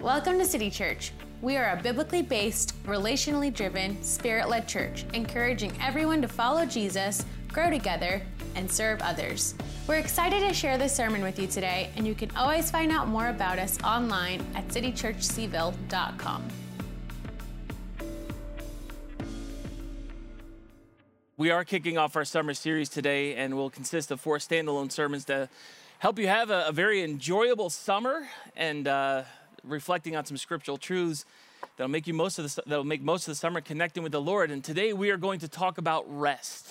Welcome to City Church. We are a biblically based, relationally driven, spirit led church, encouraging everyone to follow Jesus, grow together, and serve others. We're excited to share this sermon with you today, and you can always find out more about us online at citychurchcville.com. We are kicking off our summer series today, and will consist of four standalone sermons to help you have a, a very enjoyable summer and uh, reflecting on some scriptural truths that'll make you most of the that'll make most of the summer connecting with the Lord. And today we are going to talk about rest.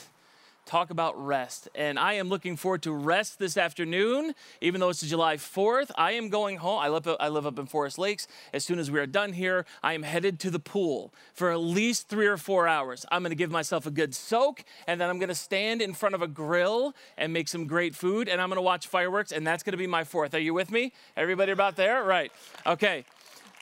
Talk about rest. And I am looking forward to rest this afternoon, even though it's July 4th. I am going home. I live, I live up in Forest Lakes. As soon as we are done here, I am headed to the pool for at least three or four hours. I'm going to give myself a good soak, and then I'm going to stand in front of a grill and make some great food, and I'm going to watch fireworks, and that's going to be my fourth. Are you with me? Everybody about there? Right. Okay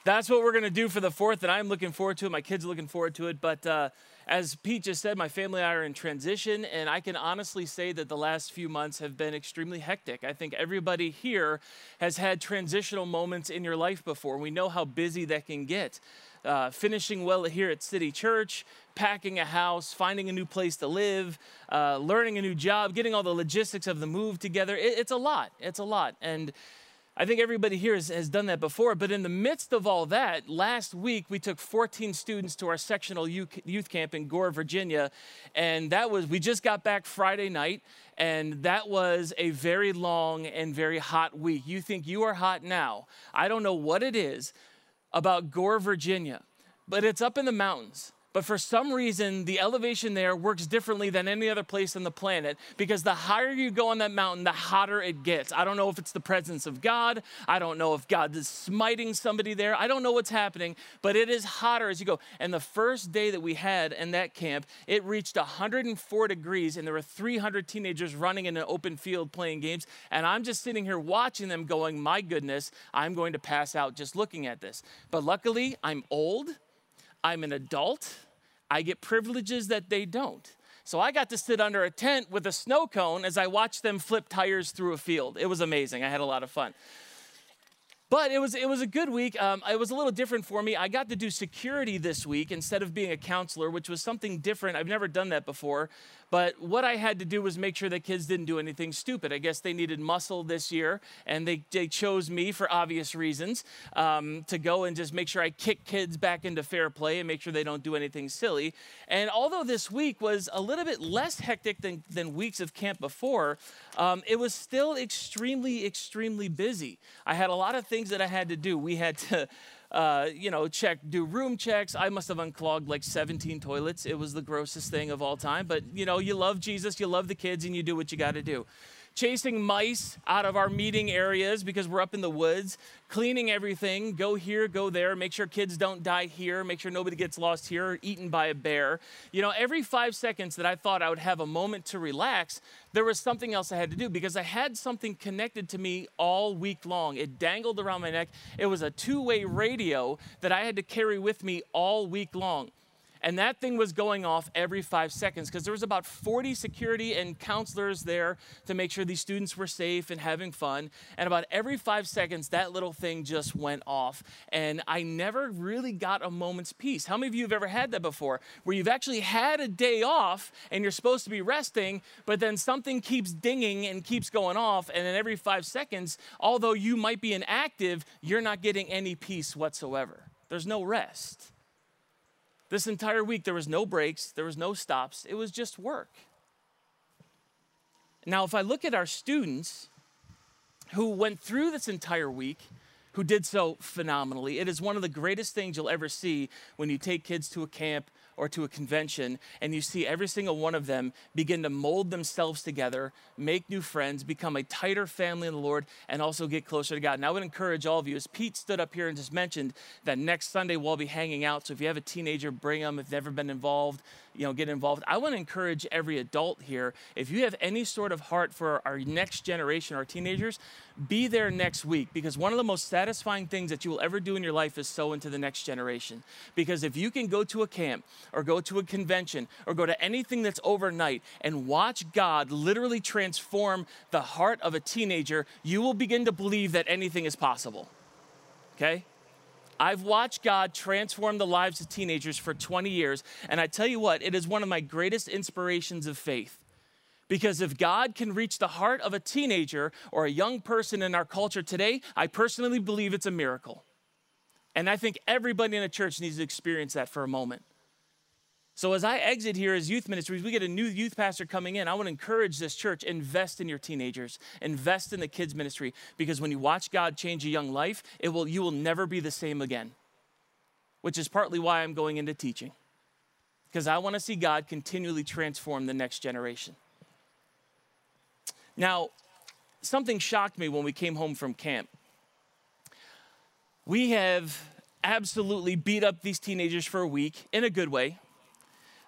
that's what we're going to do for the fourth, and I'm looking forward to it. My kids are looking forward to it. But uh, as Pete just said, my family and I are in transition, and I can honestly say that the last few months have been extremely hectic. I think everybody here has had transitional moments in your life before. We know how busy that can get. Uh, finishing well here at City Church, packing a house, finding a new place to live, uh, learning a new job, getting all the logistics of the move together. It, it's a lot. It's a lot. And I think everybody here has, has, done that before, but in the midst of all that, last week we took 14 students to our sectional youth camp in Gore, Virginia. And that was, we just got back Friday night, and that was a very long and very hot week. You think you are hot now. I don't know what it is about Gore, Virginia, but it's up in the mountains. But for some reason, the elevation there works differently than any other place on the planet because the higher you go on that mountain, the hotter it gets. I don't know if it's the presence of God. I don't know if God is smiting somebody there. I don't know what's happening, but it is hotter as you go. And the first day that we had in that camp, it reached 104 degrees, and there were 300 teenagers running in an open field playing games. And I'm just sitting here watching them going, My goodness, I'm going to pass out just looking at this. But luckily, I'm old, I'm an adult. I get privileges that they don't. So I got to sit under a tent with a snow cone as I watched them flip tires through a field. It was amazing. I had a lot of fun. But it was, it was a good week. Um, it was a little different for me. I got to do security this week instead of being a counselor, which was something different. I've never done that before. But what I had to do was make sure that kids didn't do anything stupid. I guess they needed muscle this year, and they, they chose me for obvious reasons um, to go and just make sure I kick kids back into fair play and make sure they don't do anything silly. And although this week was a little bit less hectic than, than weeks of camp before, um, it was still extremely, extremely busy. I had a lot of things that I had to do. We had to uh, you know, check, do room checks. I must have unclogged like 17 toilets. It was the grossest thing of all time. But, you know, you love Jesus, you love the kids, and you do what you got to do chasing mice out of our meeting areas because we're up in the woods, cleaning everything, go here, go there, make sure kids don't die here, make sure nobody gets lost here or eaten by a bear. You know, every five seconds that I thought I would have a moment to relax, there was something else I had to do because I had something connected to me all week long. It dangled around my neck. It was a two way radio that I had to carry with me all week long. And that thing was going off every five seconds because there was about 40 security and counselors there to make sure these students were safe and having fun. And about every five seconds, that little thing just went off. And I never really got a moment's peace. How many of you have ever had that before? Where you've actually had a day off and you're supposed to be resting, but then something keeps dinging and keeps going off. And then every five seconds, although you might be inactive, you're not getting any peace whatsoever. There's no rest. This entire week, there was no breaks, there was no stops, it was just work. Now, if I look at our students who went through this entire week, who did so phenomenally, it is one of the greatest things you'll ever see when you take kids to a camp or to a convention and you see every single one of them begin to mold themselves together, make new friends, become a tighter family in the Lord, and also get closer to God. And I would encourage all of you, as Pete stood up here and just mentioned that next Sunday we'll be hanging out. So if you have a teenager, bring them. If they've never been involved, you know, get involved. I want to encourage every adult here, if you have any sort of heart for our next generation, our teenagers, be there next week because one of the most satisfying things that you will ever do in your life is sow into the next generation. Because if you can go to a camp or go to a convention or go to anything that's overnight and watch God literally transform the heart of a teenager, you will begin to believe that anything is possible. Okay? I've watched God transform the lives of teenagers for 20 years, and I tell you what, it is one of my greatest inspirations of faith. Because if God can reach the heart of a teenager or a young person in our culture today, I personally believe it's a miracle. And I think everybody in a church needs to experience that for a moment. So as I exit here as youth ministries, we get a new youth pastor coming in. I want to encourage this church, invest in your teenagers, invest in the kids ministry because when you watch God change a young life, it will you will never be the same again. Which is partly why I'm going into teaching. Because I want to see God continually transform the next generation. Now, something shocked me when we came home from camp. We have absolutely beat up these teenagers for a week in a good way.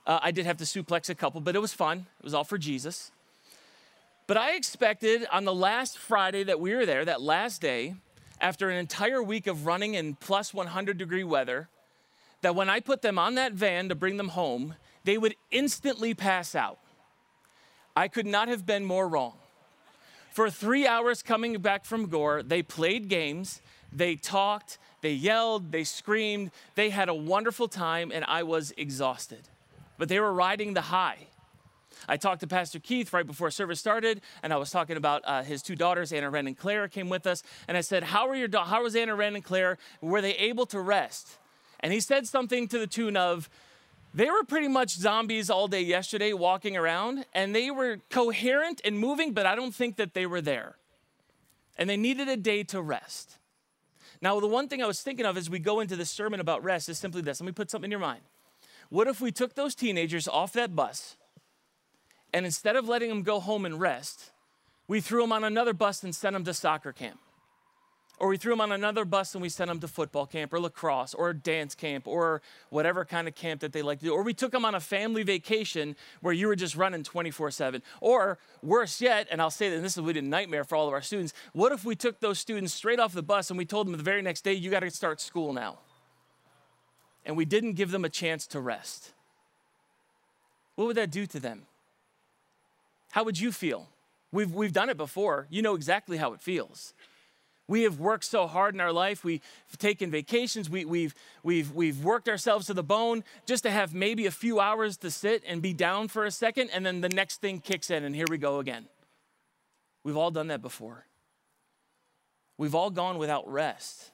Uh, I did have to suplex a couple, but it was fun. It was all for Jesus. But I expected on the last Friday that we were there, that last day, after an entire week of running in plus 100 degree weather, that when I put them on that van to bring them home, they would instantly pass out. I could not have been more wrong. For three hours coming back from Gore, they played games, they talked, they yelled, they screamed, they had a wonderful time, and I was exhausted. But they were riding the high. I talked to Pastor Keith right before service started, and I was talking about uh, his two daughters, Anna Ren and Claire, came with us, and I said, "How were your da- how was Anna Ren and Claire? Were they able to rest?" And he said something to the tune of, "They were pretty much zombies all day yesterday, walking around, and they were coherent and moving, but I don't think that they were there, and they needed a day to rest." Now, the one thing I was thinking of as we go into this sermon about rest is simply this. Let me put something in your mind. What if we took those teenagers off that bus and instead of letting them go home and rest, we threw them on another bus and sent them to soccer camp? Or we threw them on another bus and we sent them to football camp or lacrosse or dance camp or whatever kind of camp that they like to do. Or we took them on a family vacation where you were just running 24 7. Or worse yet, and I'll say that this is a nightmare for all of our students, what if we took those students straight off the bus and we told them the very next day, you got to start school now? And we didn't give them a chance to rest. What would that do to them? How would you feel? We've, we've done it before. You know exactly how it feels. We have worked so hard in our life. We've taken vacations. We, we've, we've, we've worked ourselves to the bone just to have maybe a few hours to sit and be down for a second, and then the next thing kicks in, and here we go again. We've all done that before. We've all gone without rest.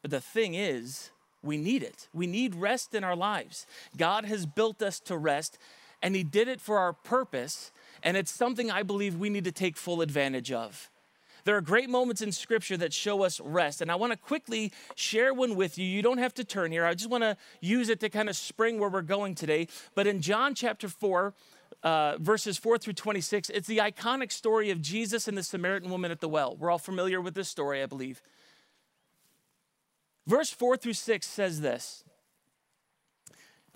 But the thing is, we need it. We need rest in our lives. God has built us to rest, and He did it for our purpose, and it's something I believe we need to take full advantage of. There are great moments in scripture that show us rest. And I want to quickly share one with you. You don't have to turn here. I just want to use it to kind of spring where we're going today. But in John chapter 4, uh, verses 4 through 26, it's the iconic story of Jesus and the Samaritan woman at the well. We're all familiar with this story, I believe. Verse 4 through 6 says this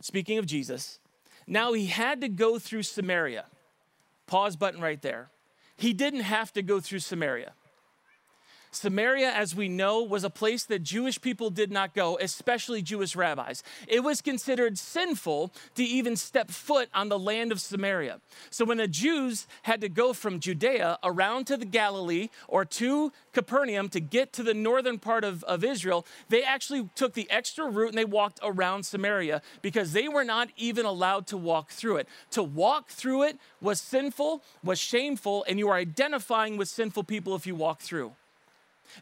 Speaking of Jesus, now he had to go through Samaria. Pause button right there. He didn't have to go through Samaria. Samaria, as we know, was a place that Jewish people did not go, especially Jewish rabbis. It was considered sinful to even step foot on the land of Samaria. So when the Jews had to go from Judea around to the Galilee or to Capernaum to get to the northern part of, of Israel, they actually took the extra route and they walked around Samaria because they were not even allowed to walk through it. To walk through it was sinful, was shameful, and you are identifying with sinful people if you walk through.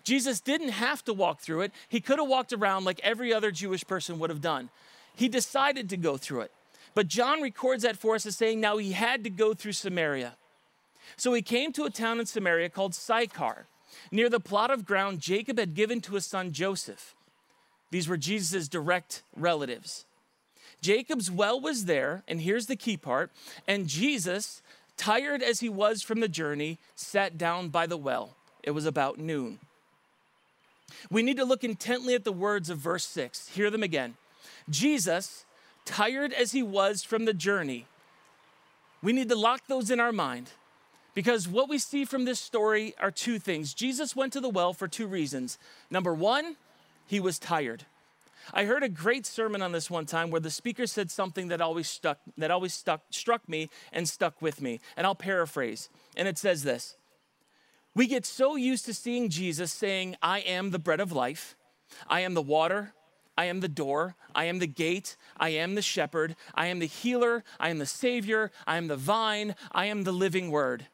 Jesus didn't have to walk through it. He could have walked around like every other Jewish person would have done. He decided to go through it. But John records that for us as saying now he had to go through Samaria. So he came to a town in Samaria called Sychar, near the plot of ground Jacob had given to his son Joseph. These were Jesus' direct relatives. Jacob's well was there, and here's the key part. And Jesus, tired as he was from the journey, sat down by the well. It was about noon. We need to look intently at the words of verse 6. Hear them again. Jesus, tired as he was from the journey, we need to lock those in our mind because what we see from this story are two things. Jesus went to the well for two reasons. Number one, he was tired. I heard a great sermon on this one time where the speaker said something that always stuck that always stuck struck me and stuck with me. And I'll paraphrase. And it says this. We get so used to seeing Jesus saying, I am the bread of life, I am the water, I am the door. I am the gate. I am the shepherd. I am the healer. I am the savior. I am the vine. I am the living word.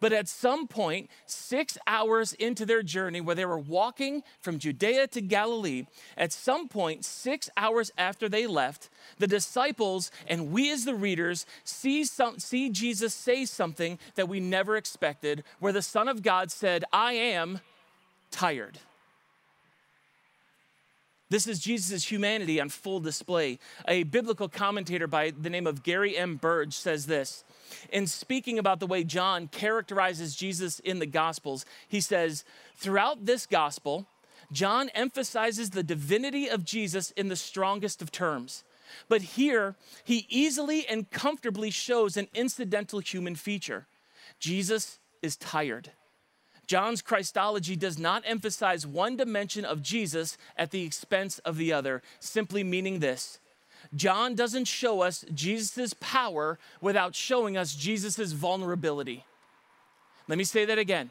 But at some point, six hours into their journey, where they were walking from Judea to Galilee, at some point, six hours after they left, the disciples and we as the readers see, some, see Jesus say something that we never expected, where the Son of God said, I am tired. This is Jesus' humanity on full display. A biblical commentator by the name of Gary M. Burge says this in speaking about the way John characterizes Jesus in the Gospels, he says, throughout this gospel, John emphasizes the divinity of Jesus in the strongest of terms. But here, he easily and comfortably shows an incidental human feature Jesus is tired. John's Christology does not emphasize one dimension of Jesus at the expense of the other, simply meaning this John doesn't show us Jesus' power without showing us Jesus' vulnerability. Let me say that again.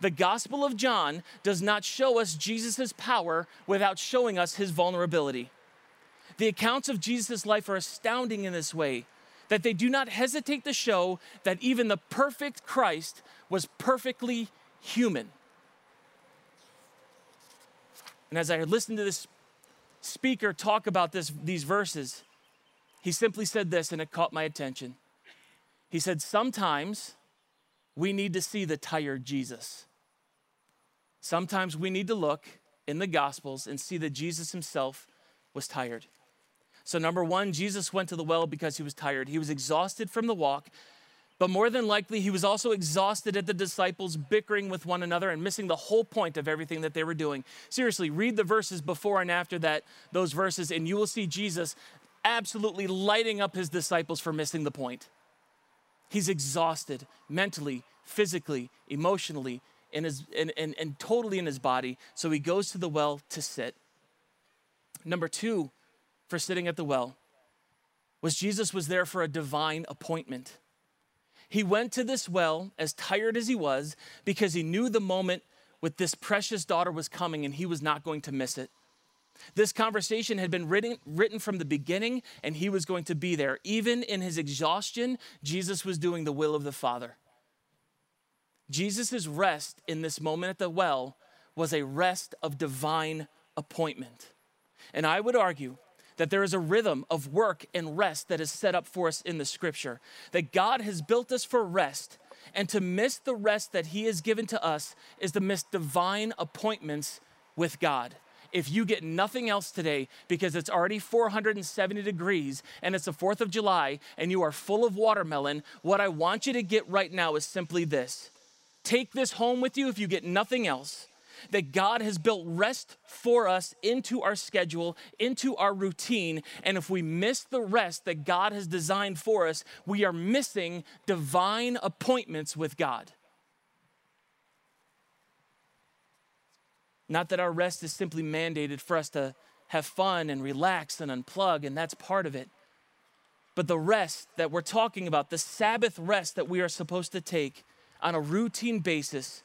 The Gospel of John does not show us Jesus' power without showing us his vulnerability. The accounts of Jesus' life are astounding in this way that they do not hesitate to show that even the perfect Christ was perfectly human. And as I listened to this speaker talk about this, these verses, he simply said this, and it caught my attention. He said, Sometimes we need to see the tired Jesus. Sometimes we need to look in the Gospels and see that Jesus himself was tired. So, number one, Jesus went to the well because he was tired. He was exhausted from the walk, but more than likely, he was also exhausted at the disciples bickering with one another and missing the whole point of everything that they were doing. Seriously, read the verses before and after that, those verses, and you will see Jesus absolutely lighting up his disciples for missing the point. He's exhausted mentally, physically, emotionally, and totally in his body. So he goes to the well to sit. Number two, for sitting at the well, was Jesus was there for a divine appointment. He went to this well as tired as he was because he knew the moment with this precious daughter was coming and he was not going to miss it. This conversation had been written, written from the beginning and he was going to be there. Even in his exhaustion, Jesus was doing the will of the Father. Jesus' rest in this moment at the well was a rest of divine appointment. And I would argue that there is a rhythm of work and rest that is set up for us in the scripture, that God has built us for rest. And to miss the rest that He has given to us is to miss divine appointments with God. If you get nothing else today because it's already 470 degrees and it's the 4th of July and you are full of watermelon, what I want you to get right now is simply this. Take this home with you if you get nothing else that God has built rest for us into our schedule, into our routine. And if we miss the rest that God has designed for us, we are missing divine appointments with God. Not that our rest is simply mandated for us to have fun and relax and unplug, and that's part of it. But the rest that we're talking about, the Sabbath rest that we are supposed to take on a routine basis,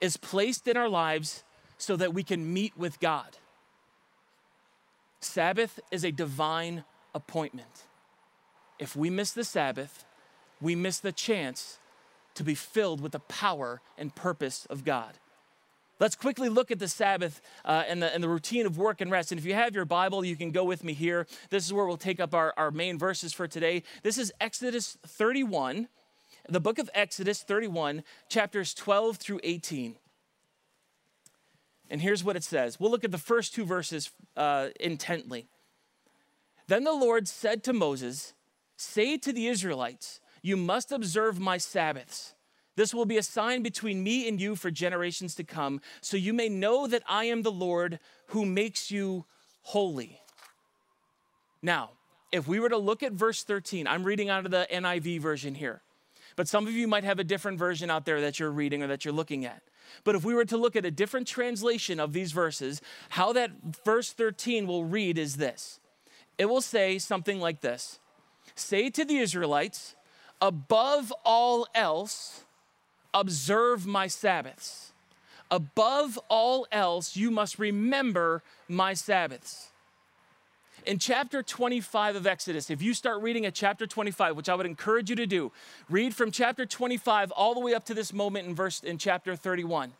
is placed in our lives so that we can meet with God. Sabbath is a divine appointment. If we miss the Sabbath, we miss the chance to be filled with the power and purpose of God. Let's quickly look at the Sabbath uh, and, the, and the routine of work and rest. And if you have your Bible, you can go with me here. This is where we'll take up our, our main verses for today. This is Exodus 31, the book of Exodus 31, chapters 12 through 18. And here's what it says. We'll look at the first two verses uh, intently. Then the Lord said to Moses, Say to the Israelites, You must observe my Sabbaths. This will be a sign between me and you for generations to come, so you may know that I am the Lord who makes you holy. Now, if we were to look at verse 13, I'm reading out of the NIV version here. But some of you might have a different version out there that you're reading or that you're looking at. But if we were to look at a different translation of these verses, how that verse 13 will read is this it will say something like this Say to the Israelites, above all else, observe my Sabbaths. Above all else, you must remember my Sabbaths. In chapter 25 of Exodus, if you start reading at chapter 25, which I would encourage you to do, read from chapter 25 all the way up to this moment in verse in chapter 31.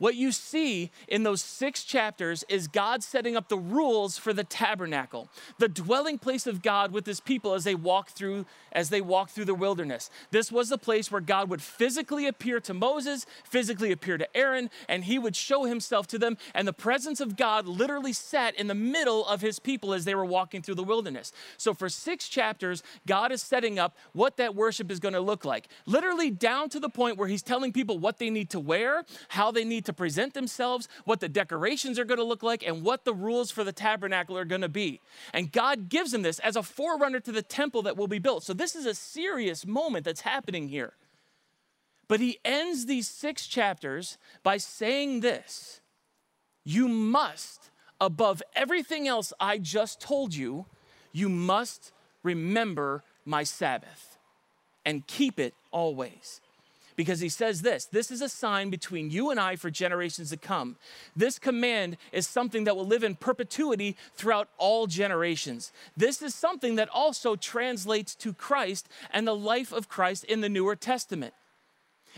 What you see in those six chapters is God setting up the rules for the tabernacle, the dwelling place of God with his people as they walk through as they walk through the wilderness. This was the place where God would physically appear to Moses, physically appear to Aaron, and he would show himself to them. And the presence of God literally sat in the middle of his people as they were walking through the wilderness. So for six chapters, God is setting up what that worship is going to look like, literally down to the point where he's telling people what they need to wear, how they need to to present themselves, what the decorations are going to look like, and what the rules for the tabernacle are going to be. And God gives them this as a forerunner to the temple that will be built. So this is a serious moment that's happening here. But he ends these six chapters by saying this You must, above everything else I just told you, you must remember my Sabbath and keep it always because he says this this is a sign between you and I for generations to come. This command is something that will live in perpetuity throughout all generations. This is something that also translates to Christ and the life of Christ in the Newer Testament.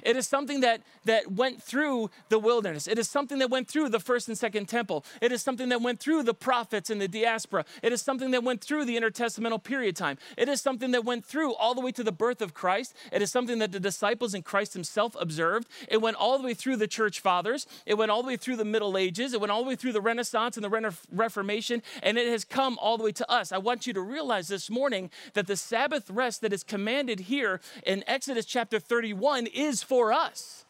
It is something that, that went through the wilderness. It is something that went through the first and second temple. It is something that went through the prophets and the diaspora. It is something that went through the intertestamental period time. It is something that went through all the way to the birth of Christ. It is something that the disciples and Christ himself observed. It went all the way through the church fathers. It went all the way through the Middle Ages. It went all the way through the Renaissance and the Reformation. And it has come all the way to us. I want you to realize this morning that the Sabbath rest that is commanded here in Exodus chapter 31 is for us.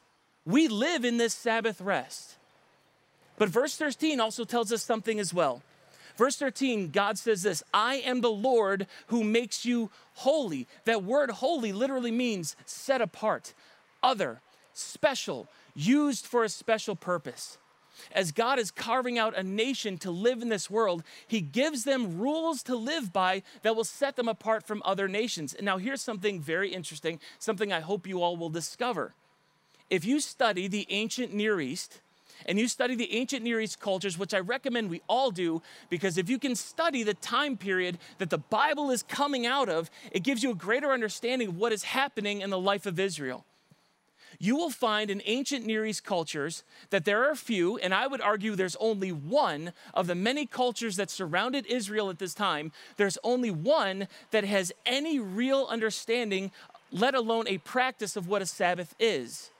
We live in this Sabbath rest. But verse 13 also tells us something as well. Verse 13, God says this I am the Lord who makes you holy. That word holy literally means set apart, other, special, used for a special purpose. As God is carving out a nation to live in this world, He gives them rules to live by that will set them apart from other nations. And now, here's something very interesting, something I hope you all will discover if you study the ancient Near East, and you study the ancient Near East cultures, which I recommend we all do, because if you can study the time period that the Bible is coming out of, it gives you a greater understanding of what is happening in the life of Israel. You will find in ancient Near East cultures that there are few, and I would argue there's only one of the many cultures that surrounded Israel at this time, there's only one that has any real understanding, let alone a practice of what a Sabbath is.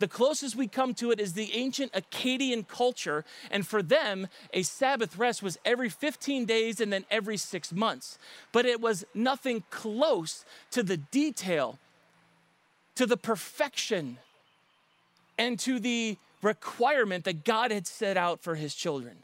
The closest we come to it is the ancient Akkadian culture, and for them, a Sabbath rest was every 15 days and then every six months. But it was nothing close to the detail, to the perfection, and to the requirement that God had set out for his children.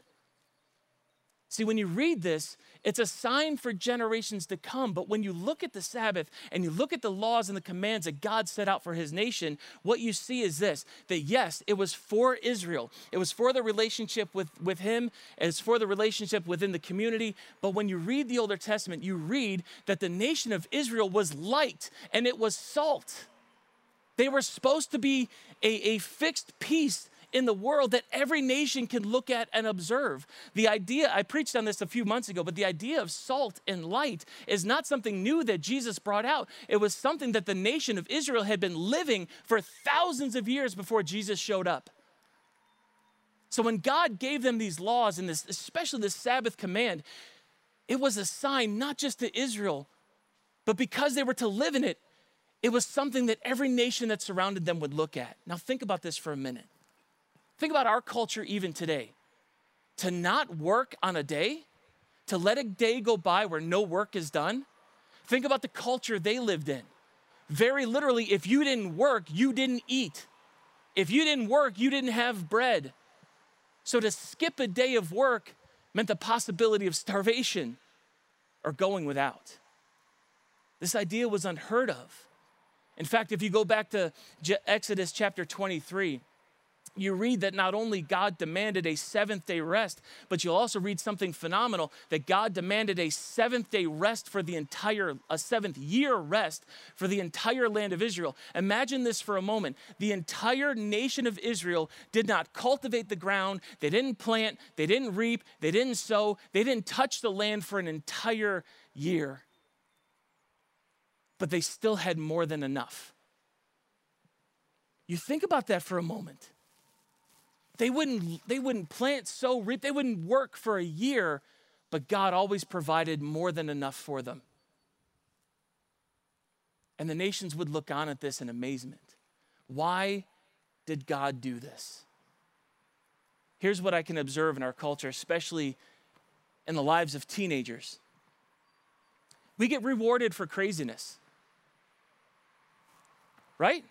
See, when you read this, it's a sign for generations to come. But when you look at the Sabbath and you look at the laws and the commands that God set out for his nation, what you see is this that yes, it was for Israel, it was for the relationship with, with him, it's for the relationship within the community. But when you read the Older Testament, you read that the nation of Israel was light and it was salt. They were supposed to be a, a fixed piece in the world that every nation can look at and observe. The idea, I preached on this a few months ago, but the idea of salt and light is not something new that Jesus brought out. It was something that the nation of Israel had been living for thousands of years before Jesus showed up. So when God gave them these laws and this, especially this Sabbath command, it was a sign not just to Israel, but because they were to live in it, it was something that every nation that surrounded them would look at. Now, think about this for a minute. Think about our culture even today. To not work on a day, to let a day go by where no work is done. Think about the culture they lived in. Very literally, if you didn't work, you didn't eat. If you didn't work, you didn't have bread. So to skip a day of work meant the possibility of starvation or going without. This idea was unheard of. In fact, if you go back to Exodus chapter 23, you read that not only God demanded a seventh day rest, but you'll also read something phenomenal that God demanded a seventh day rest for the entire, a seventh year rest for the entire land of Israel. Imagine this for a moment. The entire nation of Israel did not cultivate the ground, they didn't plant, they didn't reap, they didn't sow, they didn't touch the land for an entire year. But they still had more than enough. You think about that for a moment. They wouldn't, they wouldn't plant, sow, reap, they wouldn't work for a year, but God always provided more than enough for them. And the nations would look on at this in amazement. Why did God do this? Here's what I can observe in our culture, especially in the lives of teenagers we get rewarded for craziness, right?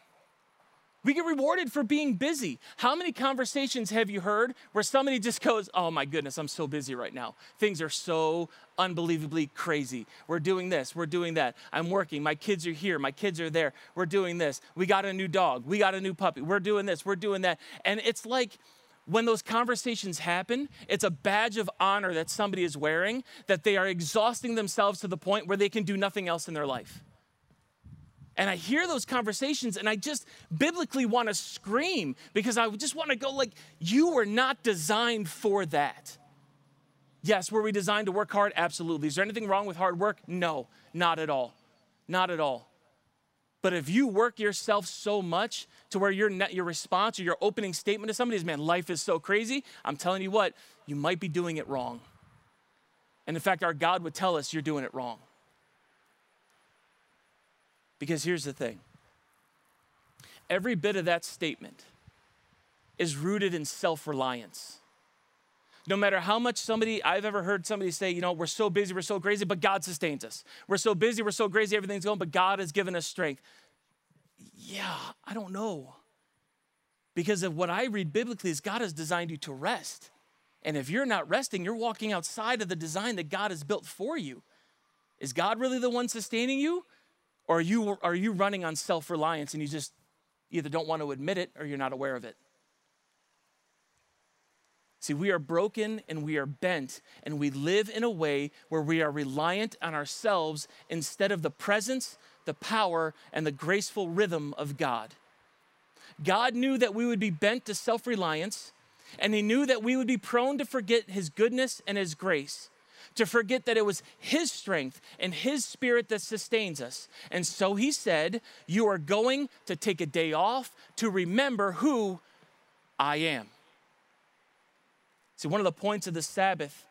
We get rewarded for being busy. How many conversations have you heard where somebody just goes, Oh my goodness, I'm so busy right now. Things are so unbelievably crazy. We're doing this, we're doing that. I'm working. My kids are here, my kids are there. We're doing this. We got a new dog, we got a new puppy. We're doing this, we're doing that. And it's like, when those conversations happen, it's a badge of honor that somebody is wearing that they are exhausting themselves to the point where they can do nothing else in their life. And I hear those conversations and I just biblically want to scream because I just want to go like, you were not designed for that. Yes, were we designed to work hard? Absolutely. Is there anything wrong with hard work? No, not at all. Not at all. But if you work yourself so much to where your, net, your response or your opening statement to somebody is, man, life is so crazy, I'm telling you what, you might be doing it wrong. And in fact, our God would tell us you're doing it wrong. Because here's the thing every bit of that statement is rooted in self reliance. No matter how much somebody, I've ever heard somebody say, you know, we're so busy, we're so crazy, but God sustains us. We're so busy, we're so crazy, everything's going, but God has given us strength. Yeah, I don't know. Because of what I read biblically is God has designed you to rest. And if you're not resting, you're walking outside of the design that God has built for you. Is God really the one sustaining you? Or are you, are you running on self reliance and you just either don't want to admit it or you're not aware of it? See, we are broken and we are bent, and we live in a way where we are reliant on ourselves instead of the presence, the power, and the graceful rhythm of God. God knew that we would be bent to self reliance, and He knew that we would be prone to forget His goodness and His grace to forget that it was His strength and His Spirit that sustains us. And so He said, You are going to take a day off to remember who I am. See, one of the points of the Sabbath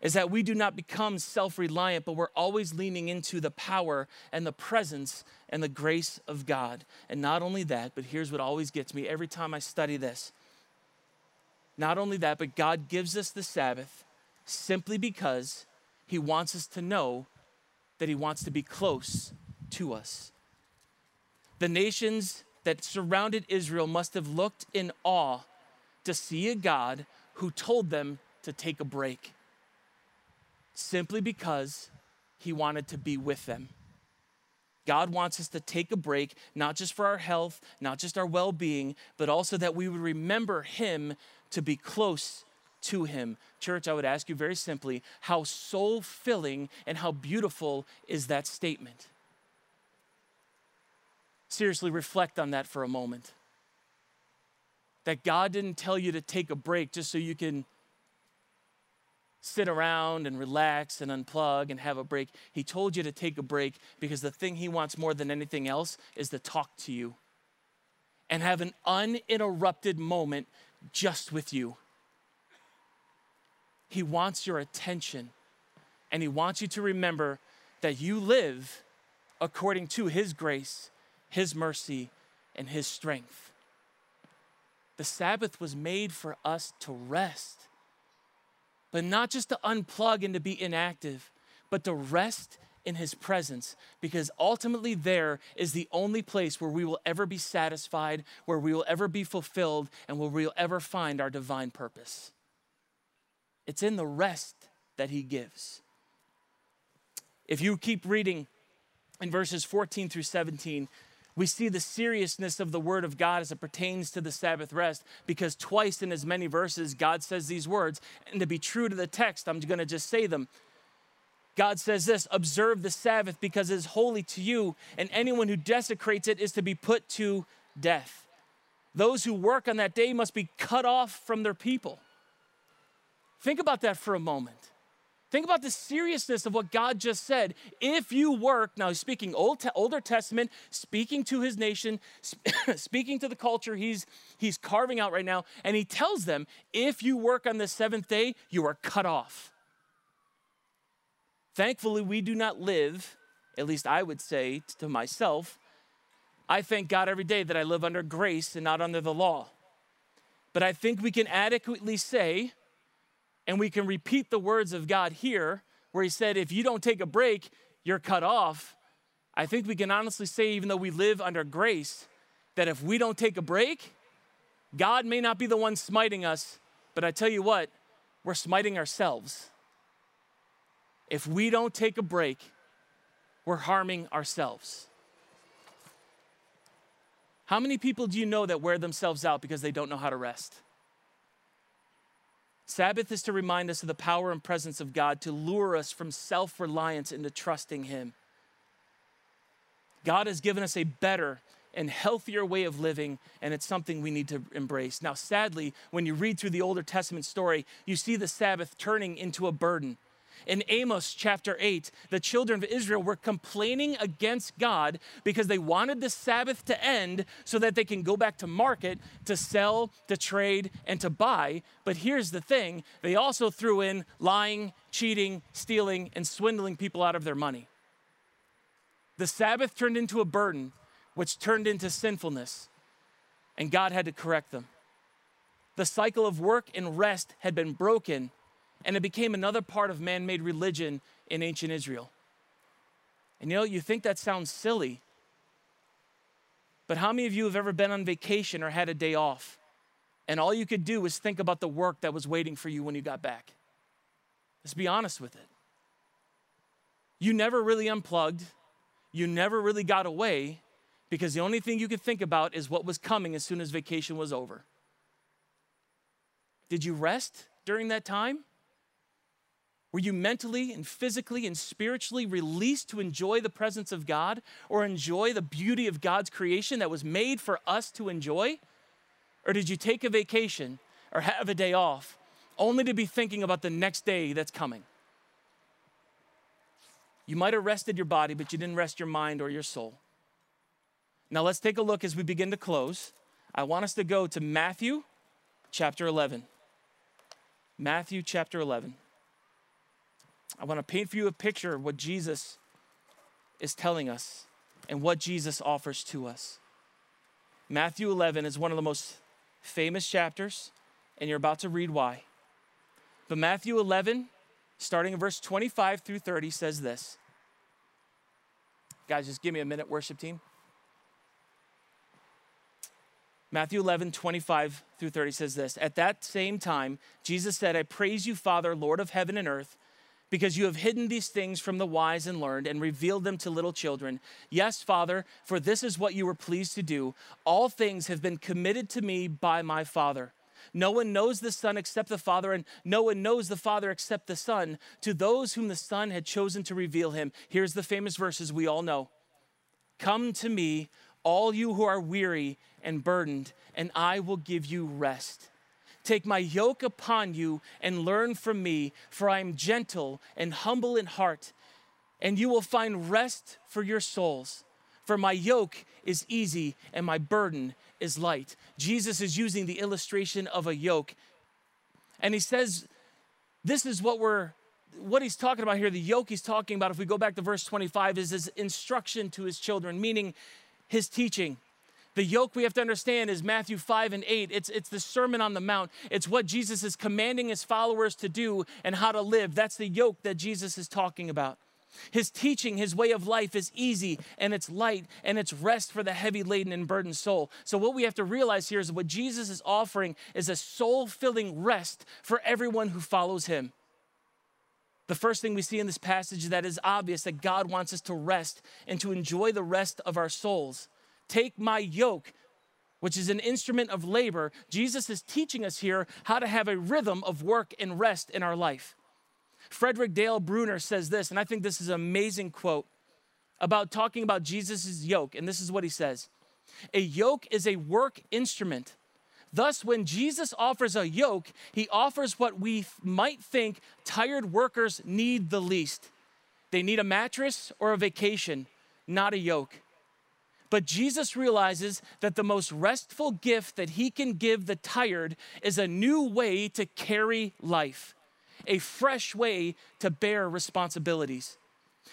is that we do not become self reliant, but we're always leaning into the power and the presence and the grace of God. And not only that, but here's what always gets me every time I study this. Not only that, but God gives us the Sabbath simply because he wants us to know that he wants to be close to us. The nations that surrounded Israel must have looked in awe to see a God who told them to take a break simply because he wanted to be with them. God wants us to take a break, not just for our health, not just our well being, but also that we would remember Him to be close to him. Church, I would ask you very simply how soul filling and how beautiful is that statement? Seriously, reflect on that for a moment. That God didn't tell you to take a break just so you can sit around and relax and unplug and have a break. He told you to take a break because the thing He wants more than anything else is to talk to you and have an uninterrupted moment just with you. He wants your attention. And He wants you to remember that you live according to His grace, His mercy, and His strength. The Sabbath was made for us to rest, but not just to unplug and to be inactive, but to rest in His presence, because ultimately there is the only place where we will ever be satisfied, where we will ever be fulfilled, and where we will ever find our divine purpose. It's in the rest that he gives. If you keep reading in verses 14 through 17, we see the seriousness of the word of God as it pertains to the Sabbath rest because twice in as many verses, God says these words. And to be true to the text, I'm going to just say them. God says this observe the Sabbath because it is holy to you, and anyone who desecrates it is to be put to death. Those who work on that day must be cut off from their people. Think about that for a moment. Think about the seriousness of what God just said. If you work, now he's speaking Old, Older Testament, speaking to his nation, speaking to the culture he's, he's carving out right now, and he tells them, if you work on the seventh day, you are cut off. Thankfully, we do not live, at least I would say to myself, I thank God every day that I live under grace and not under the law. But I think we can adequately say, and we can repeat the words of God here, where He said, if you don't take a break, you're cut off. I think we can honestly say, even though we live under grace, that if we don't take a break, God may not be the one smiting us, but I tell you what, we're smiting ourselves. If we don't take a break, we're harming ourselves. How many people do you know that wear themselves out because they don't know how to rest? Sabbath is to remind us of the power and presence of God, to lure us from self reliance into trusting Him. God has given us a better and healthier way of living, and it's something we need to embrace. Now, sadly, when you read through the Older Testament story, you see the Sabbath turning into a burden. In Amos chapter 8, the children of Israel were complaining against God because they wanted the Sabbath to end so that they can go back to market to sell, to trade, and to buy. But here's the thing they also threw in lying, cheating, stealing, and swindling people out of their money. The Sabbath turned into a burden, which turned into sinfulness, and God had to correct them. The cycle of work and rest had been broken and it became another part of man made religion in ancient Israel. And you know, you think that sounds silly, but how many of you have ever been on vacation or had a day off, and all you could do was think about the work that was waiting for you when you got back? Let's be honest with it. You never really unplugged, you never really got away because the only thing you could think about is what was coming as soon as vacation was over. Did you rest during that time? Were you mentally and physically and spiritually released to enjoy the presence of God or enjoy the beauty of God's creation that was made for us to enjoy? Or did you take a vacation or have a day off only to be thinking about the next day that's coming? You might have rested your body, but you didn't rest your mind or your soul. Now let's take a look as we begin to close. I want us to go to Matthew chapter 11. Matthew chapter 11. I want to paint for you a picture of what Jesus is telling us and what Jesus offers to us. Matthew 11 is one of the most famous chapters, and you're about to read why. But Matthew 11, starting in verse 25 through 30, says this. Guys, just give me a minute, worship team. Matthew 11, 25 through 30 says this At that same time, Jesus said, I praise you, Father, Lord of heaven and earth because you have hidden these things from the wise and learned and revealed them to little children. Yes, Father, for this is what you were pleased to do. All things have been committed to me by my Father. No one knows the Son except the Father, and no one knows the Father except the Son, to those whom the Son had chosen to reveal him. Here's the famous verses we all know Come to me, all you who are weary and burdened, and I will give you rest. Take my yoke upon you and learn from me, for I am gentle and humble in heart, and you will find rest for your souls. For my yoke is easy and my burden is light. Jesus is using the illustration of a yoke. And he says, This is what we're what he's talking about here, the yoke he's talking about, if we go back to verse 25, is his instruction to his children, meaning his teaching. The yoke we have to understand is Matthew 5 and 8. It's, it's the Sermon on the Mount. It's what Jesus is commanding his followers to do and how to live. That's the yoke that Jesus is talking about. His teaching, his way of life is easy and it's light and it's rest for the heavy laden and burdened soul. So, what we have to realize here is what Jesus is offering is a soul filling rest for everyone who follows him. The first thing we see in this passage that is obvious that God wants us to rest and to enjoy the rest of our souls Take my yoke, which is an instrument of labor. Jesus is teaching us here how to have a rhythm of work and rest in our life. Frederick Dale Bruner says this, and I think this is an amazing quote about talking about Jesus' yoke. And this is what he says A yoke is a work instrument. Thus, when Jesus offers a yoke, he offers what we might think tired workers need the least. They need a mattress or a vacation, not a yoke. But Jesus realizes that the most restful gift that he can give the tired is a new way to carry life, a fresh way to bear responsibilities.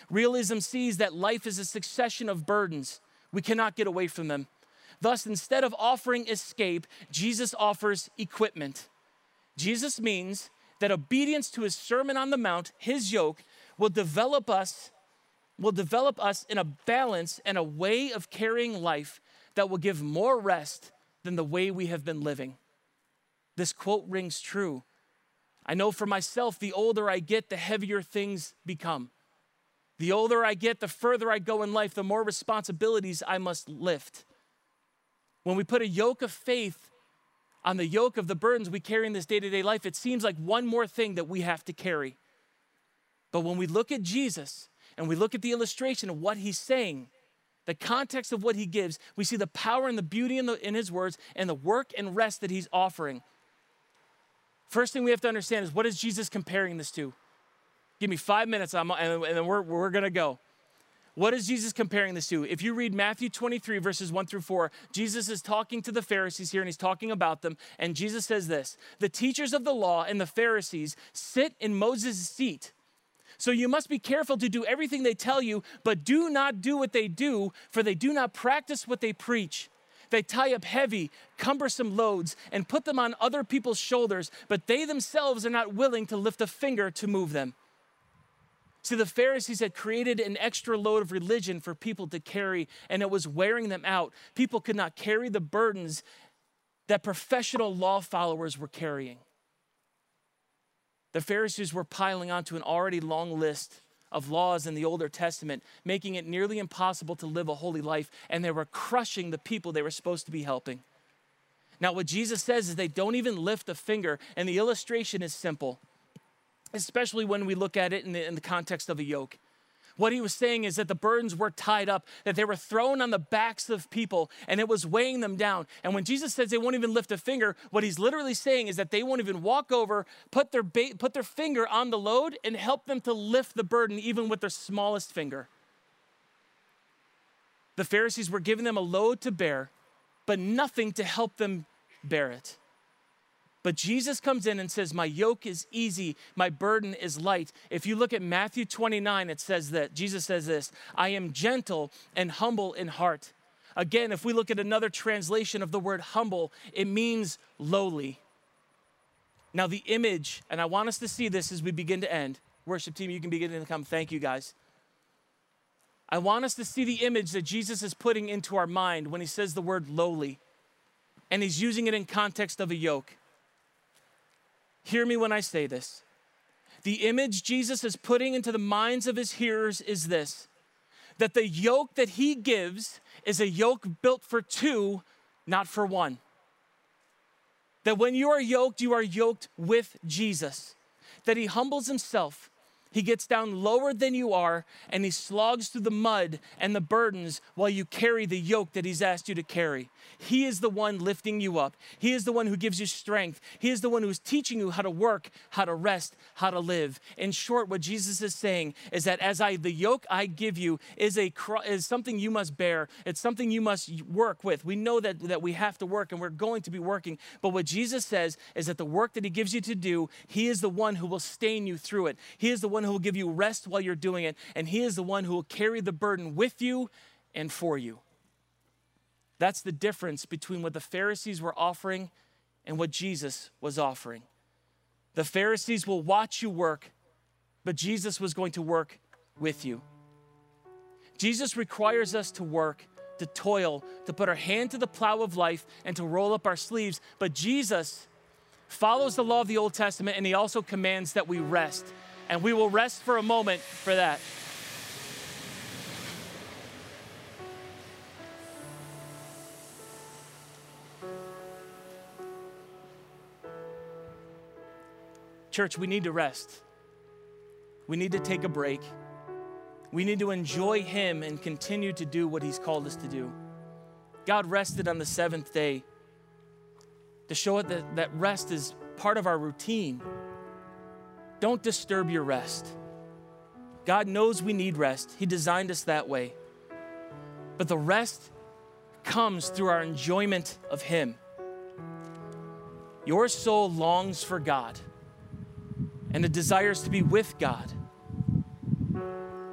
Realism sees that life is a succession of burdens. We cannot get away from them. Thus, instead of offering escape, Jesus offers equipment. Jesus means that obedience to his Sermon on the Mount, his yoke, will develop us will develop us in a balance and a way of carrying life that will give more rest than the way we have been living. This quote rings true. I know for myself, the older I get, the heavier things become. The older I get, the further I go in life, the more responsibilities I must lift. When we put a yoke of faith on the yoke of the burdens we carry in this day to day life, it seems like one more thing that we have to carry. But when we look at Jesus and we look at the illustration of what he's saying, the context of what he gives, we see the power and the beauty in, the, in his words and the work and rest that he's offering. First thing we have to understand is what is Jesus comparing this to? Give me five minutes and then we're, we're to go. What is Jesus comparing this to? If you read Matthew 23, verses 1 through 4, Jesus is talking to the Pharisees here and he's talking about them. And Jesus says this The teachers of the law and the Pharisees sit in Moses' seat. So you must be careful to do everything they tell you, but do not do what they do, for they do not practice what they preach. They tie up heavy, cumbersome loads and put them on other people's shoulders, but they themselves are not willing to lift a finger to move them. See, the Pharisees had created an extra load of religion for people to carry, and it was wearing them out. People could not carry the burdens that professional law followers were carrying. The Pharisees were piling onto an already long list of laws in the Older Testament, making it nearly impossible to live a holy life, and they were crushing the people they were supposed to be helping. Now, what Jesus says is they don't even lift a finger, and the illustration is simple, especially when we look at it in the, in the context of a yoke. What he was saying is that the burdens were tied up, that they were thrown on the backs of people, and it was weighing them down. And when Jesus says they won't even lift a finger, what he's literally saying is that they won't even walk over, put their, ba- put their finger on the load, and help them to lift the burden, even with their smallest finger. The Pharisees were giving them a load to bear, but nothing to help them bear it. But Jesus comes in and says, My yoke is easy, my burden is light. If you look at Matthew 29, it says that Jesus says this I am gentle and humble in heart. Again, if we look at another translation of the word humble, it means lowly. Now, the image, and I want us to see this as we begin to end. Worship team, you can begin to come. Thank you, guys. I want us to see the image that Jesus is putting into our mind when he says the word lowly, and he's using it in context of a yoke. Hear me when I say this. The image Jesus is putting into the minds of his hearers is this that the yoke that he gives is a yoke built for two, not for one. That when you are yoked, you are yoked with Jesus. That he humbles himself he gets down lower than you are and he slogs through the mud and the burdens while you carry the yoke that he's asked you to carry. He is the one lifting you up. He is the one who gives you strength. He is the one who's teaching you how to work, how to rest, how to live. In short, what Jesus is saying is that as I the yoke I give you is a is something you must bear. It's something you must work with. We know that that we have to work and we're going to be working. But what Jesus says is that the work that he gives you to do, he is the one who will sustain you through it. He is the one one who will give you rest while you're doing it, and He is the one who will carry the burden with you and for you. That's the difference between what the Pharisees were offering and what Jesus was offering. The Pharisees will watch you work, but Jesus was going to work with you. Jesus requires us to work, to toil, to put our hand to the plow of life, and to roll up our sleeves. But Jesus follows the law of the Old Testament, and he also commands that we rest and we will rest for a moment for that. Church, we need to rest. We need to take a break. We need to enjoy Him and continue to do what He's called us to do. God rested on the seventh day to show us that, that rest is part of our routine. Don't disturb your rest. God knows we need rest, He designed us that way. But the rest comes through our enjoyment of Him. Your soul longs for God and it desires to be with God.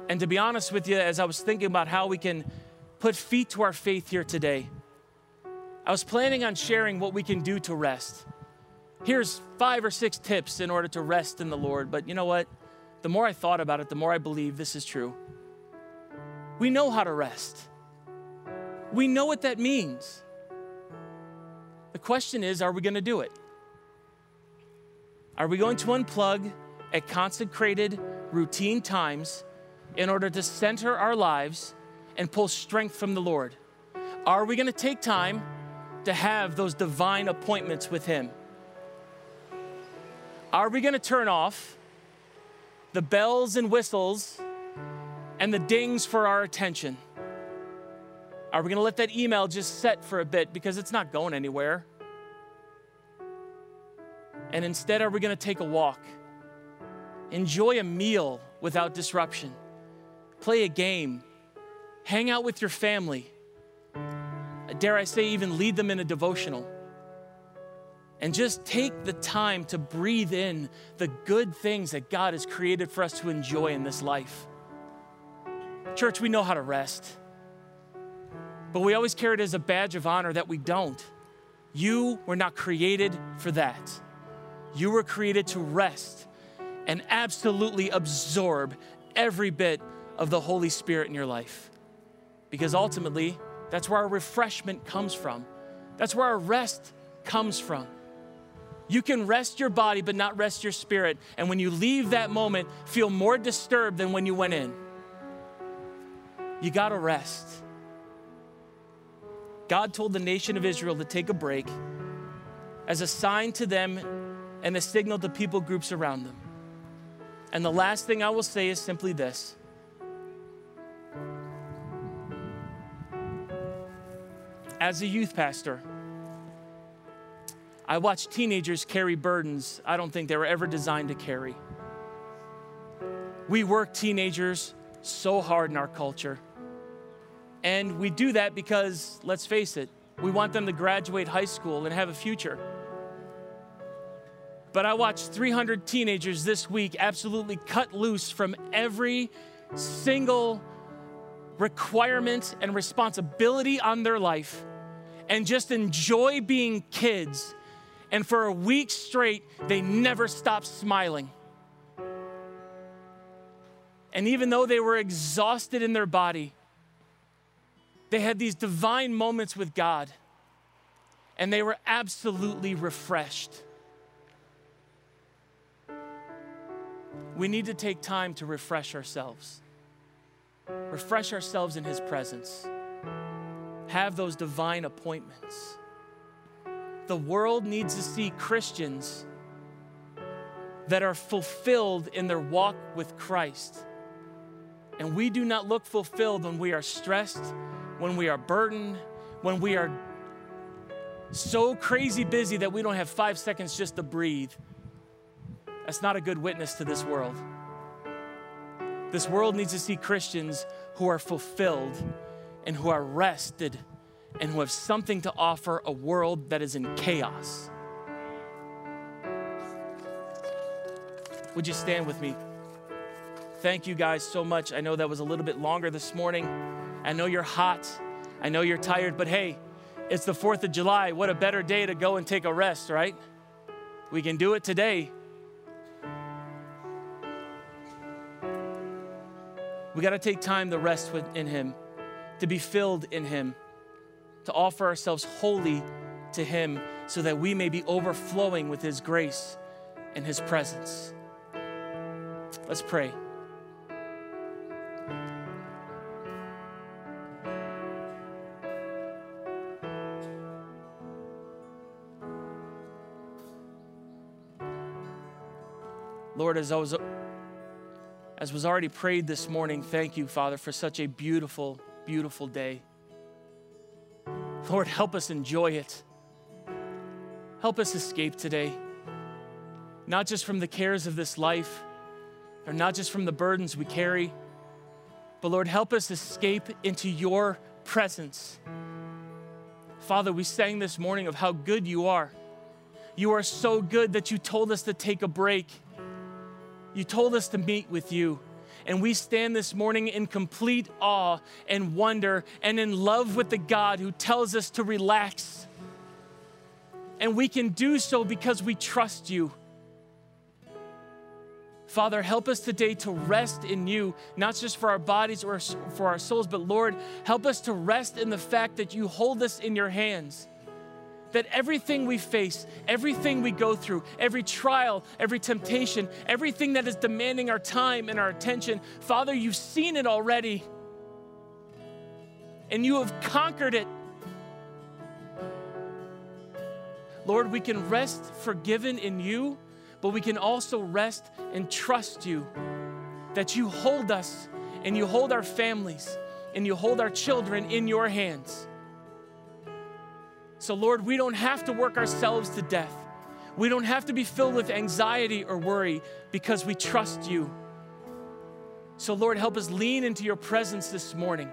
And to be honest with you, as I was thinking about how we can put feet to our faith here today, I was planning on sharing what we can do to rest. Here's five or six tips in order to rest in the Lord. But you know what? The more I thought about it, the more I believe this is true. We know how to rest, we know what that means. The question is are we going to do it? Are we going to unplug at consecrated, routine times in order to center our lives and pull strength from the Lord? Are we going to take time to have those divine appointments with Him? Are we going to turn off the bells and whistles and the dings for our attention? Are we going to let that email just set for a bit because it's not going anywhere? And instead, are we going to take a walk? Enjoy a meal without disruption. Play a game. Hang out with your family. Dare I say, even lead them in a devotional. And just take the time to breathe in the good things that God has created for us to enjoy in this life. Church, we know how to rest, but we always carry it as a badge of honor that we don't. You were not created for that. You were created to rest and absolutely absorb every bit of the Holy Spirit in your life. Because ultimately, that's where our refreshment comes from. That's where our rest comes from. You can rest your body, but not rest your spirit. And when you leave that moment, feel more disturbed than when you went in. You got to rest. God told the nation of Israel to take a break as a sign to them and a signal to people groups around them. And the last thing I will say is simply this. As a youth pastor, I watch teenagers carry burdens I don't think they were ever designed to carry. We work teenagers so hard in our culture. And we do that because, let's face it, we want them to graduate high school and have a future. But I watched 300 teenagers this week absolutely cut loose from every single requirement and responsibility on their life and just enjoy being kids. And for a week straight, they never stopped smiling. And even though they were exhausted in their body, they had these divine moments with God and they were absolutely refreshed. we need to take time to refresh ourselves. Refresh ourselves in His presence. Have those divine appointments. The world needs to see Christians that are fulfilled in their walk with Christ. And we do not look fulfilled when we are stressed, when we are burdened, when we are so crazy busy that we don't have five seconds just to breathe that's not a good witness to this world. This world needs to see Christians who are fulfilled and who are rested and who have something to offer a world that is in chaos. Would you stand with me? Thank you guys so much. I know that was a little bit longer this morning. I know you're hot. I know you're tired, but hey, it's the 4th of July. What a better day to go and take a rest, right? We can do it today. We got to take time to rest in Him, to be filled in Him, to offer ourselves wholly to Him so that we may be overflowing with His grace and His presence. Let's pray. Lord, as I was as was already prayed this morning, thank you, Father, for such a beautiful, beautiful day. Lord, help us enjoy it. Help us escape today, not just from the cares of this life, or not just from the burdens we carry, but Lord, help us escape into your presence. Father, we sang this morning of how good you are. You are so good that you told us to take a break you told us to meet with you. And we stand this morning in complete awe and wonder and in love with the God who tells us to relax. And we can do so because we trust you. Father, help us today to rest in you, not just for our bodies or for our souls, but Lord, help us to rest in the fact that you hold us in your hands that everything we face, everything we go through, every trial, every temptation, everything that is demanding our time and our attention, Father, you've seen it already. And you have conquered it. Lord, we can rest forgiven in you, but we can also rest and trust you that you hold us and you hold our families and you hold our children in your hands. So, Lord, we don't have to work ourselves to death. We don't have to be filled with anxiety or worry because we trust you. So, Lord, help us lean into your presence this morning.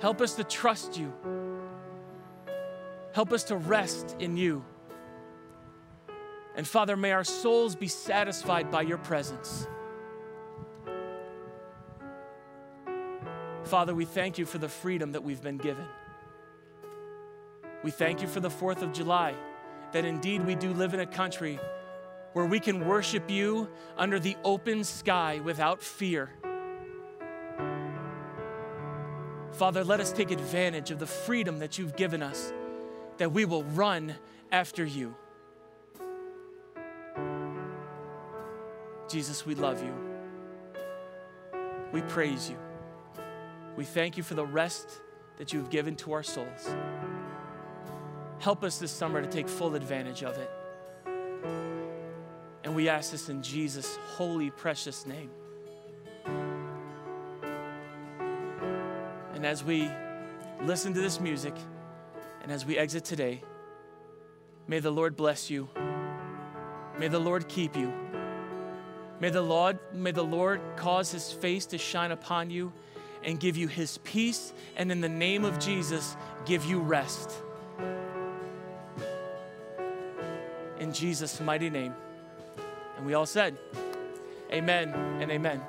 Help us to trust you. Help us to rest in you. And Father, may our souls be satisfied by your presence. Father, we thank you for the freedom that we've been given. We thank you for the 4th of July, that indeed we do live in a country where we can worship you under the open sky without fear. Father, let us take advantage of the freedom that you've given us, that we will run after you. Jesus, we love you. We praise you. We thank you for the rest that you've given to our souls. Help us this summer to take full advantage of it. And we ask this in Jesus' holy, precious name. And as we listen to this music and as we exit today, may the Lord bless you. May the Lord keep you. May the Lord, may the Lord cause his face to shine upon you and give you his peace, and in the name of Jesus, give you rest. In Jesus' mighty name. And we all said, Amen and amen.